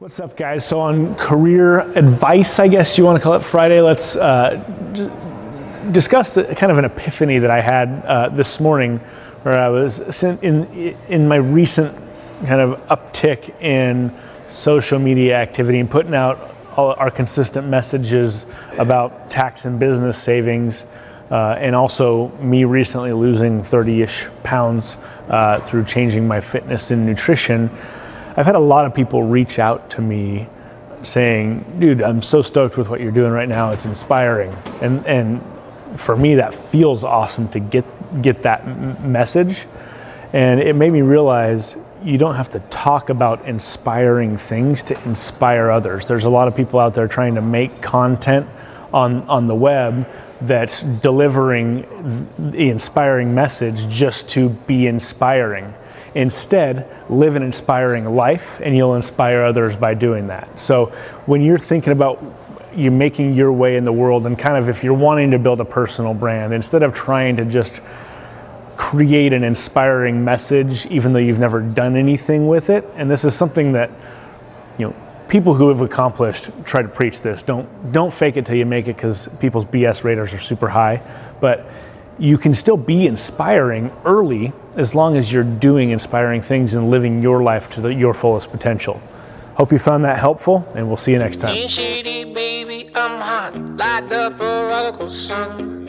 What's up, guys? So, on career advice, I guess you want to call it Friday, let's uh, discuss the, kind of an epiphany that I had uh, this morning where I was in, in my recent kind of uptick in social media activity and putting out all our consistent messages about tax and business savings. Uh, and also, me recently losing 30 ish pounds uh, through changing my fitness and nutrition I've had a lot of people reach out to me saying, dude, I'm so stoked with what you're doing right now. It's inspiring. And, and for me, that feels awesome to get, get that m- message. And it made me realize you don't have to talk about inspiring things to inspire others. There's a lot of people out there trying to make content on, on the web that's delivering the inspiring message just to be inspiring. Instead, live an inspiring life and you'll inspire others by doing that. So when you're thinking about you making your way in the world and kind of if you're wanting to build a personal brand, instead of trying to just create an inspiring message even though you've never done anything with it, and this is something that you know people who have accomplished try to preach this. Don't don't fake it till you make it because people's BS raters are super high. But you can still be inspiring early as long as you're doing inspiring things and living your life to the, your fullest potential. Hope you found that helpful, and we'll see you next time. Shady, baby, I'm hot, like the prodigal son.